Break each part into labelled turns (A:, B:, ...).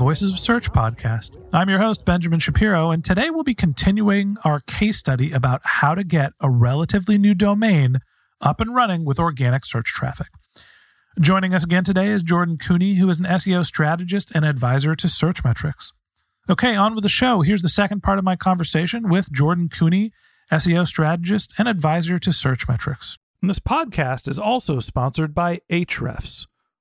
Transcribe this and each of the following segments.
A: Voices of Search podcast. I'm your host, Benjamin Shapiro, and today we'll be continuing our case study about how to get a relatively new domain up and running with organic search traffic. Joining us again today is Jordan Koene, who is an SEO strategist and advisor to Searchmetrics. Okay, on with the show. Here's the second part of my conversation with Jordan Koene, SEO strategist and advisor to Searchmetrics. And this podcast is also sponsored by Ahrefs.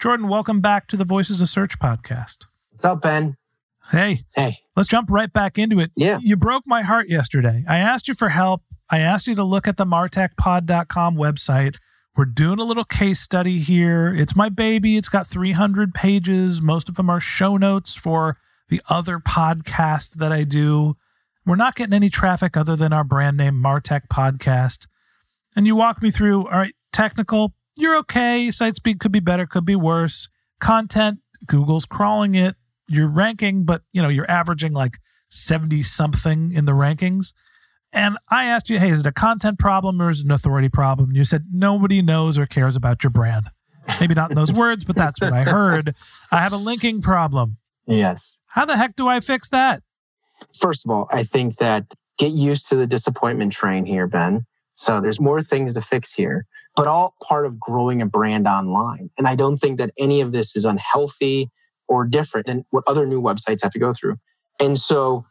A: Jordan, welcome back to the Voices of Search podcast.
B: What's up, Ben?
A: Hey,
B: Hey.
A: let's jump right back into it.
B: Yeah.
A: You broke my heart yesterday. I asked you for help. I asked you to look at the martechpod.com website. We're doing a little case study here. It's my baby. It's got 300 pages. Most of them are show notes for the other podcast that I do. We're not getting any traffic other than our brand name, Martech Podcast. And you walk me through, all right, technical, you're okay. Site speed could be better, could be worse. Content, Google's crawling it. You're ranking, but you know, you're averaging like 70 something in the rankings. And I asked you, hey, is it a content problem or is it an authority problem? You said nobody knows or cares about your brand. Maybe not in those words, but that's what I heard. I have a linking problem.
B: Yes.
A: How the heck do I fix that?
B: First of all, I think that get used to the disappointment train here, Ben. So there's more things to fix here, but all part of growing a brand online. And I don't think that any of this is unhealthy or different than what other new websites have to go through. And so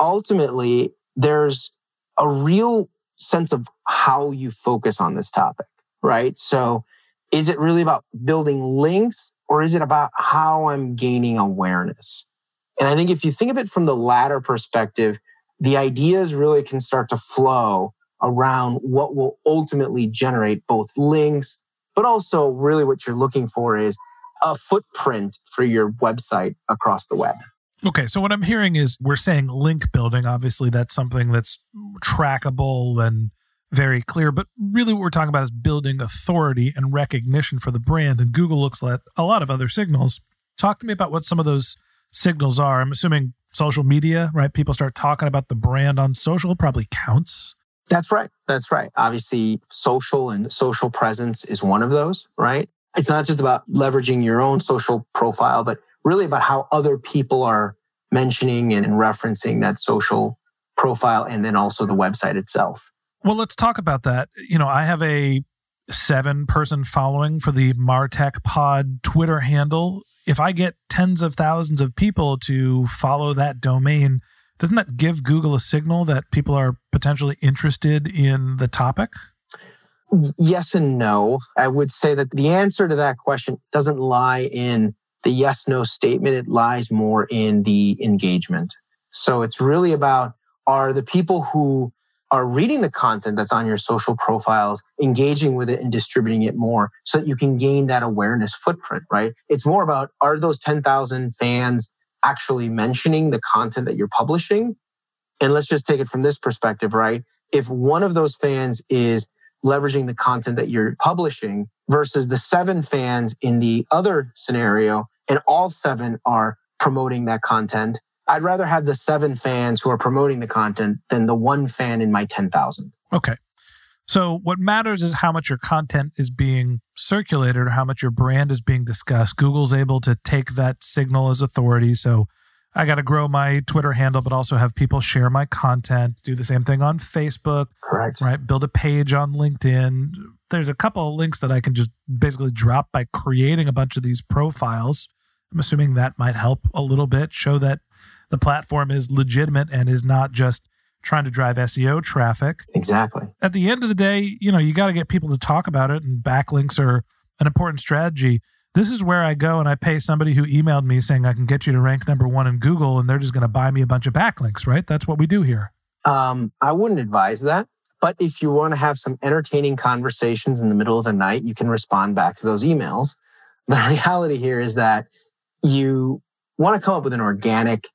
B: ultimately, there's a real sense of how you focus on this topic, right? So is it really about building links or is it about how I'm gaining awareness? And I think if you think of it from the latter perspective, the ideas really can start to flow around what will ultimately generate both links, but also really what you're looking for is a footprint for your website across the web.
A: Okay, so what I'm hearing is we're saying link building. Obviously, that's something that's trackable and very clear. But really, what we're talking about is building authority and recognition for the brand. And Google looks at a lot of other signals. Talk to me about what some of those signals are. I'm assuming social media, right? People start talking about the brand on social, probably counts.
B: That's right. That's right. Obviously, social and social presence is one of those, right? It's not just about leveraging your own social profile, but really about how other people are mentioning and referencing that social profile and then also the website itself.
A: Well, let's talk about that. You know, I have a seven person following for the Martech Pod Twitter handle. If I get tens of thousands of people to follow that domain, doesn't that give Google a signal that people are potentially interested in the topic?
B: Yes and no. I would say that the answer to that question doesn't lie in the yes no statement, it lies more in the engagement. So it's really about are the people who are reading the content that's on your social profiles, engaging with it and distributing it more so that you can gain that awareness footprint, right? It's more about are those 10,000 fans actually mentioning the content that you're publishing? And let's just take it from this perspective, right? If one of those fans is leveraging the content that you're publishing versus the seven fans in the other scenario, and all seven are promoting that content, I'd rather have the seven fans who are promoting the content than the one fan in my 10,000.
A: Okay. So what matters is how much your content is being circulated or how much your brand is being discussed. Google's able to take that signal as authority. So I got to grow my Twitter handle, but also have people share my content, do the same thing on Facebook.
B: Correct.
A: Right. Build a page on LinkedIn. There's a couple of links that I can just basically drop by creating a bunch of these profiles. I'm assuming that might help a little bit, show that the platform is legitimate and is not just trying to drive SEO traffic.
B: Exactly.
A: At the end of the day, you know, you got to get people to talk about it, and backlinks are an important strategy. This is where I go and I pay somebody who emailed me saying I can get you to rank number one in Google, and they're just going to buy me a bunch of backlinks, right? That's what we do here.
B: Um, I wouldn't advise that. But if you want to have some entertaining conversations in the middle of the night, you can respond back to those emails. The reality here is that you want to come up with an organic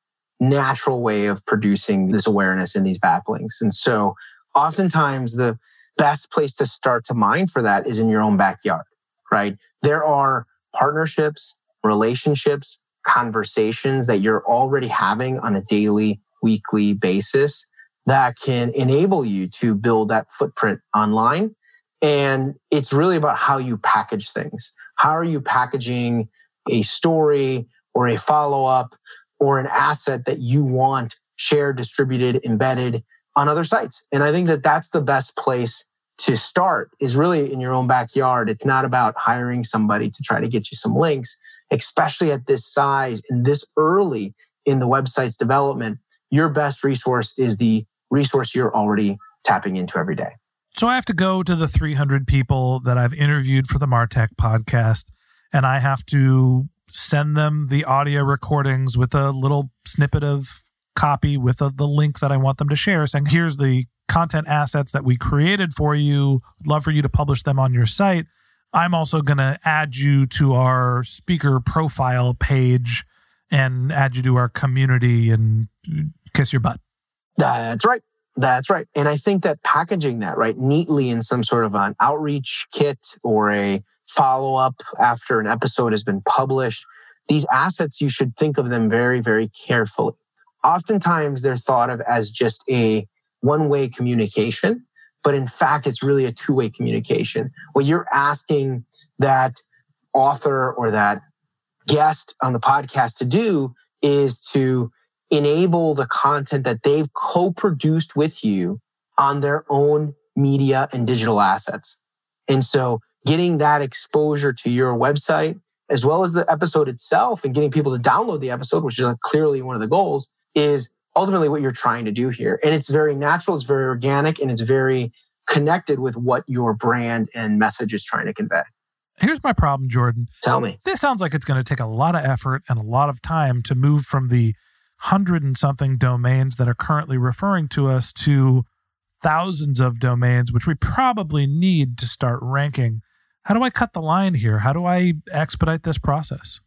B: natural way of producing this awareness in these backlinks. And so oftentimes the best place to start to mine for that is in your own backyard, right? There are partnerships, relationships, conversations that you're already having on a daily, weekly basis that can enable you to build that footprint online. And it's really about how you package things. How are you packaging a story or a follow up or an asset that you want shared, distributed, embedded on other sites. And I think that that's the best place to start is really in your own backyard. It's not about hiring somebody to try to get you some links, especially at this size and this early in the website's development. Your best resource is the resource you're already tapping into every day.
A: So I have to go to the 300 people that I've interviewed for the Martech podcast and I have to send them the audio recordings with a little snippet of copy with a, the link that I want them to share, saying, here's the content assets that we created for you. Love for you to publish them on your site. I'm also going to add you to our speaker profile page and add you to our community and kiss your butt.
B: That's right. That's right. And I think that packaging that right neatly in some sort of an outreach kit or a follow up after an episode has been published. These assets, you should think of them very, very carefully. Oftentimes, they're thought of as just a one way communication, but in fact, it's really a two way communication. What you're asking that author or that guest on the podcast to do is to enable the content that they've co produced with you on their own media and digital assets. And so getting that exposure to your website, as well as the episode itself and getting people to download the episode, which is clearly one of the goals, is ultimately what you're trying to do here. And it's very natural, it's very organic, and it's very connected with what your brand and message is trying to convey.
A: Here's my problem, Jordan.
B: Tell me.
A: This sounds like it's going to take a lot of effort and a lot of time to move from the hundred and something domains that are currently referring to us to thousands of domains, which we probably need to start ranking. How do I cut the line here? How do I expedite this process?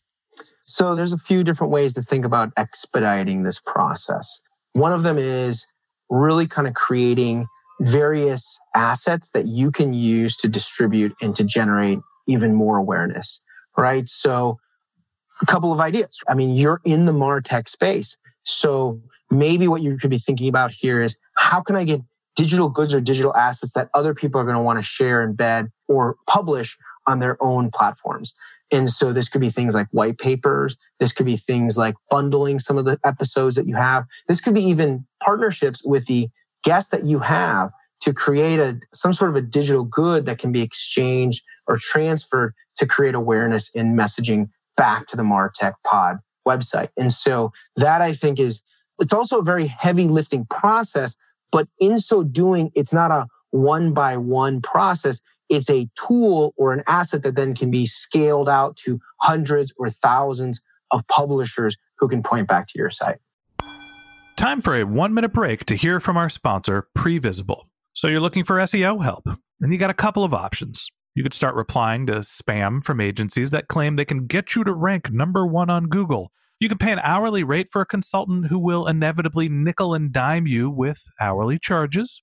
B: So there's a few different ways to think about expediting this process. One of them is really kind of creating various assets that you can use to distribute and to generate even more awareness, right? So a couple of ideas. I mean, you're in the MarTech space. So maybe what you could be thinking about here is how can I get digital goods or digital assets that other people are going to want to share, and embed, or publish on their own platforms. And so this could be things like white papers. This could be things like bundling some of the episodes that you have. This could be even partnerships with the guests that you have to create a some sort of a digital good that can be exchanged or transferred to create awareness and messaging back to the Martech Pod website. And so that I think is it's also a very heavy lifting process but in so doing, it's not a one by one process. It's a tool or an asset that then can be scaled out to hundreds or thousands of publishers who can point back to your site.
A: Time for a one minute break to hear from our sponsor, Previsible. So you're looking for SEO help, and you got a couple of options. You could start replying to spam from agencies that claim they can get you to rank number one on Google. You can pay an hourly rate for a consultant who will inevitably nickel and dime you with hourly charges.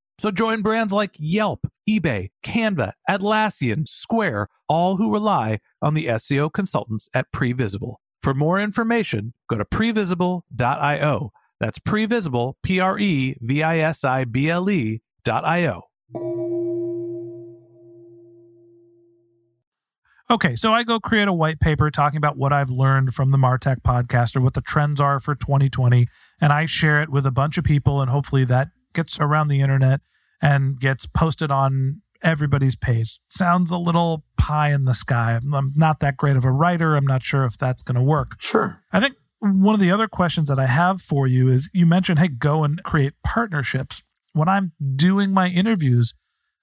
A: So join brands like Yelp, eBay, Canva, Atlassian, Square, all who rely on the SEO consultants at Previsible. For more information, go to previsible.io that's previsible, P R E V I S I B L E dot I O. Okay, so I go create a white paper talking about what I've learned from the Martech podcast or what the trends are for 2020, and I share it with a bunch of people, and hopefully that gets around the internet and gets posted on everybody's page. Sounds a little pie in the sky. I'm not that great of a writer. I'm not sure if that's going to work.
B: Sure.
A: I think one of the other questions that I have for you is you mentioned, hey, go and create partnerships. When I'm doing my interviews,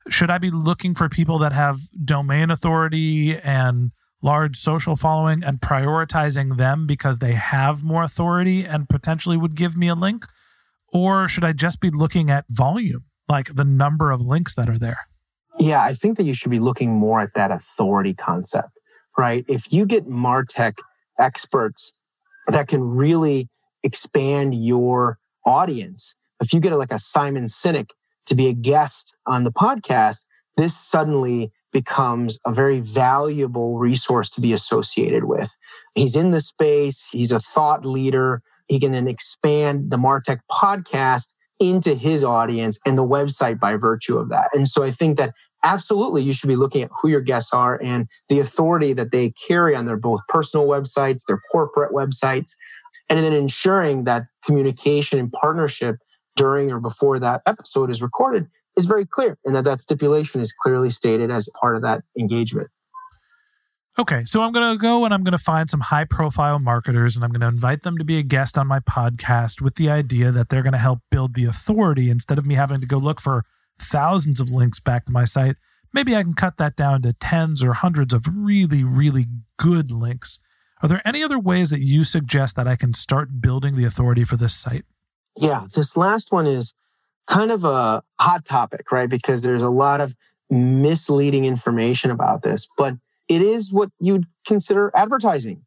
A: should I be looking for people that have domain authority and large social following and prioritizing them because they have more authority and potentially would give me a link? Or should I just be looking at volume, like the number of links that are there?
B: Yeah, I think that you should be looking more at that authority concept, right? If you get Martech experts that can really expand your audience. If you get like a Simon Sinek to be a guest on the podcast, this suddenly becomes a very valuable resource to be associated with. He's in the space, he's a thought leader. He can then expand the Martech podcast into his audience and the website by virtue of that. And so I think that absolutely you should be looking at who your guests are and the authority that they carry on their both personal websites, their corporate websites, and then ensuring that communication and partnership during or before that episode is recorded is very clear and that that stipulation is clearly stated as part of that engagement.
A: Okay, so I'm going to go and I'm going to find some high profile marketers and I'm going to invite them to be a guest on my podcast with the idea that they're going to help build the authority instead of me having to go look for thousands of links back to my site. Maybe I can cut that down to tens or hundreds of really, really good links. Are there any other ways that you suggest that I can start building the authority for this site?
B: Yeah, this last one is kind of a hot topic, right? Because there's a lot of misleading information about this, but it is what you'd consider advertising,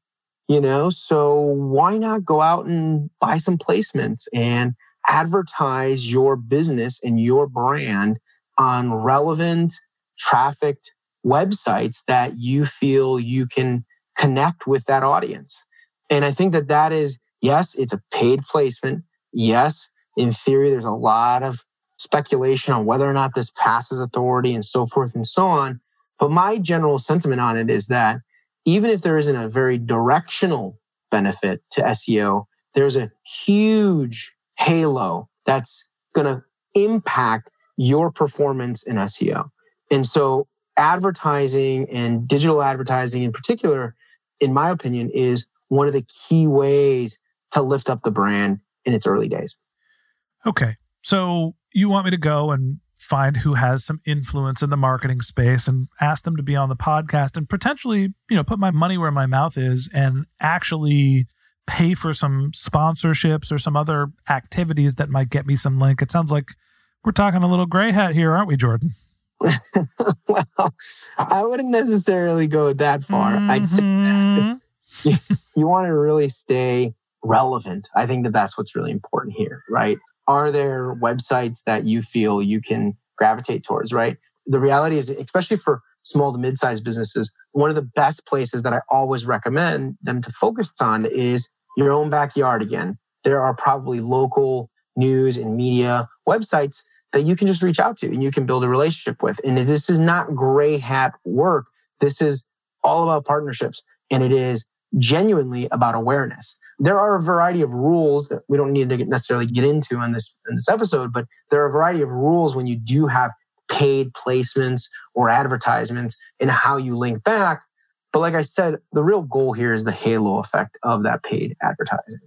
B: you know? So why not go out and buy some placements and advertise your business and your brand on relevant trafficked websites that you feel you can connect with that audience. And I think that that is, yes, it's a paid placement. Yes, in theory, there's a lot of speculation on whether or not this passes authority and so forth and so on. But my general sentiment on it is that even if there isn't a very directional benefit to SEO, there's a huge halo that's going to impact your performance in SEO. And so advertising and digital advertising in particular, in my opinion, is one of the key ways to lift up the brand in its early days.
A: Okay. So you want me to go and find who has some influence in the marketing space and ask them to be on the podcast and potentially, you know, put my money where my mouth is and actually pay for some sponsorships or some other activities that might get me some link. It sounds like we're talking a little gray hat here, aren't we, Jordan?
B: well, I wouldn't necessarily go that far. Mm-hmm. I'd say you, you want to really stay relevant. I think that that's what's really important here, right? Are there websites that you feel you can gravitate towards, right? The reality is, especially for small to mid-sized businesses, one of the best places that I always recommend them to focus on is your own backyard again. There are probably local news and media websites that you can just reach out to and you can build a relationship with. And this is not gray hat work. This is all about partnerships and it is genuinely about awareness. There are a variety of rules that we don't need to necessarily get into in this in this episode, but there are a variety of rules when you do have paid placements or advertisements and how you link back. But like I said, the real goal here is the halo effect of that paid advertising.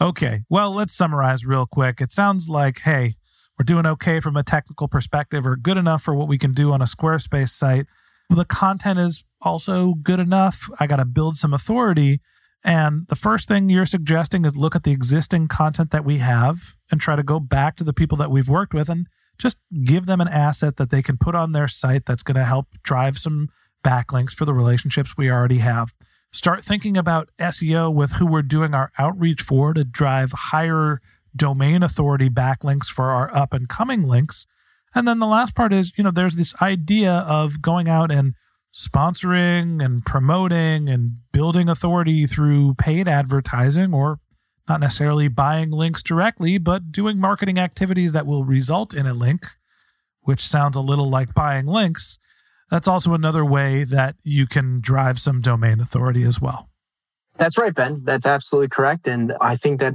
A: Okay. Well, let's summarize real quick. It sounds like, hey, we're doing okay from a technical perspective or good enough for what we can do on a Squarespace site. The content is also good enough. I got to build some authority. And the first thing you're suggesting is look at the existing content that we have and try to go back to the people that we've worked with and just give them an asset that they can put on their site that's going to help drive some backlinks for the relationships we already have. Start thinking about SEO with who we're doing our outreach for to drive higher domain authority backlinks for our up and coming links. And then the last part is, you know, there's this idea of going out and sponsoring and promoting and building authority through paid advertising or not necessarily buying links directly, but doing marketing activities that will result in a link, which sounds a little like buying links. That's also another way that you can drive some domain authority as well.
B: That's right, Ben. That's absolutely correct. And I think that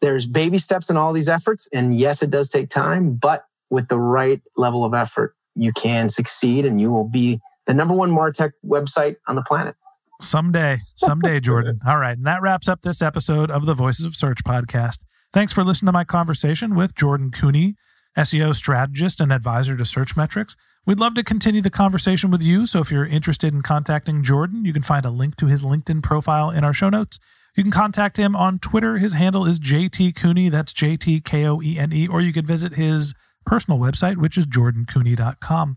B: there's baby steps in all these efforts. And yes, it does take time, but with the right level of effort, you can succeed and you will be the number one Martech website on the planet.
A: Someday, someday, Jordan. All right. And that wraps up this episode of the Voices of Search podcast. Thanks for listening to my conversation with Jordan Koene SEO strategist and advisor to Searchmetrics. We'd love to continue the conversation with you. So if you're interested in contacting Jordan, you can find a link to his LinkedIn profile in our show notes. You can contact him on Twitter. His handle is JT Koene. That's J T K O E N E. Or you could visit his personal website, which is jordankoene.com.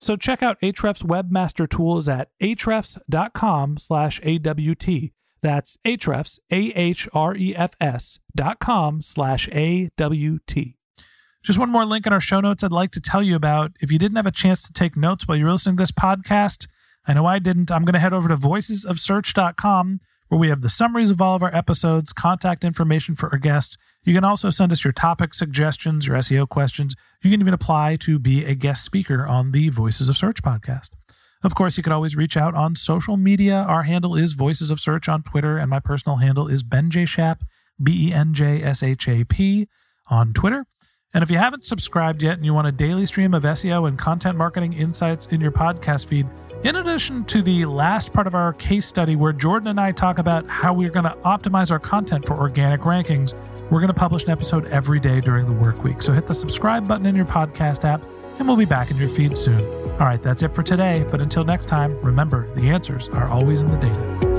A: So check out Ahrefs Webmaster Tools at ahrefs.com slash AWT. That's Ahrefs, A-H-R-E-F-S dot com slash A-W-T. Just one more link in our show notes I'd like to tell you about. If you didn't have a chance to take notes while you were listening to this podcast, I know I didn't. I'm going to head over to voicesofsearch.com where we have the summaries of all of our episodes, contact information for our guests. You can also send us your topic suggestions, your SEO questions. You can even apply to be a guest speaker on the Voices of Search podcast. Of course, you can always reach out on social media. Our handle is Voices of Search on Twitter, and my personal handle is Ben J. Shap, B E N J S H A P, on Twitter. And if you haven't subscribed yet and you want a daily stream of SEO and content marketing insights in your podcast feed, in addition to the last part of our case study where Jordan and I talk about how we're going to optimize our content for organic rankings, we're going to publish an episode every day during the work week. So hit the subscribe button in your podcast app and we'll be back in your feed soon. All right, that's it for today. But until next time, remember the answers are always in the data.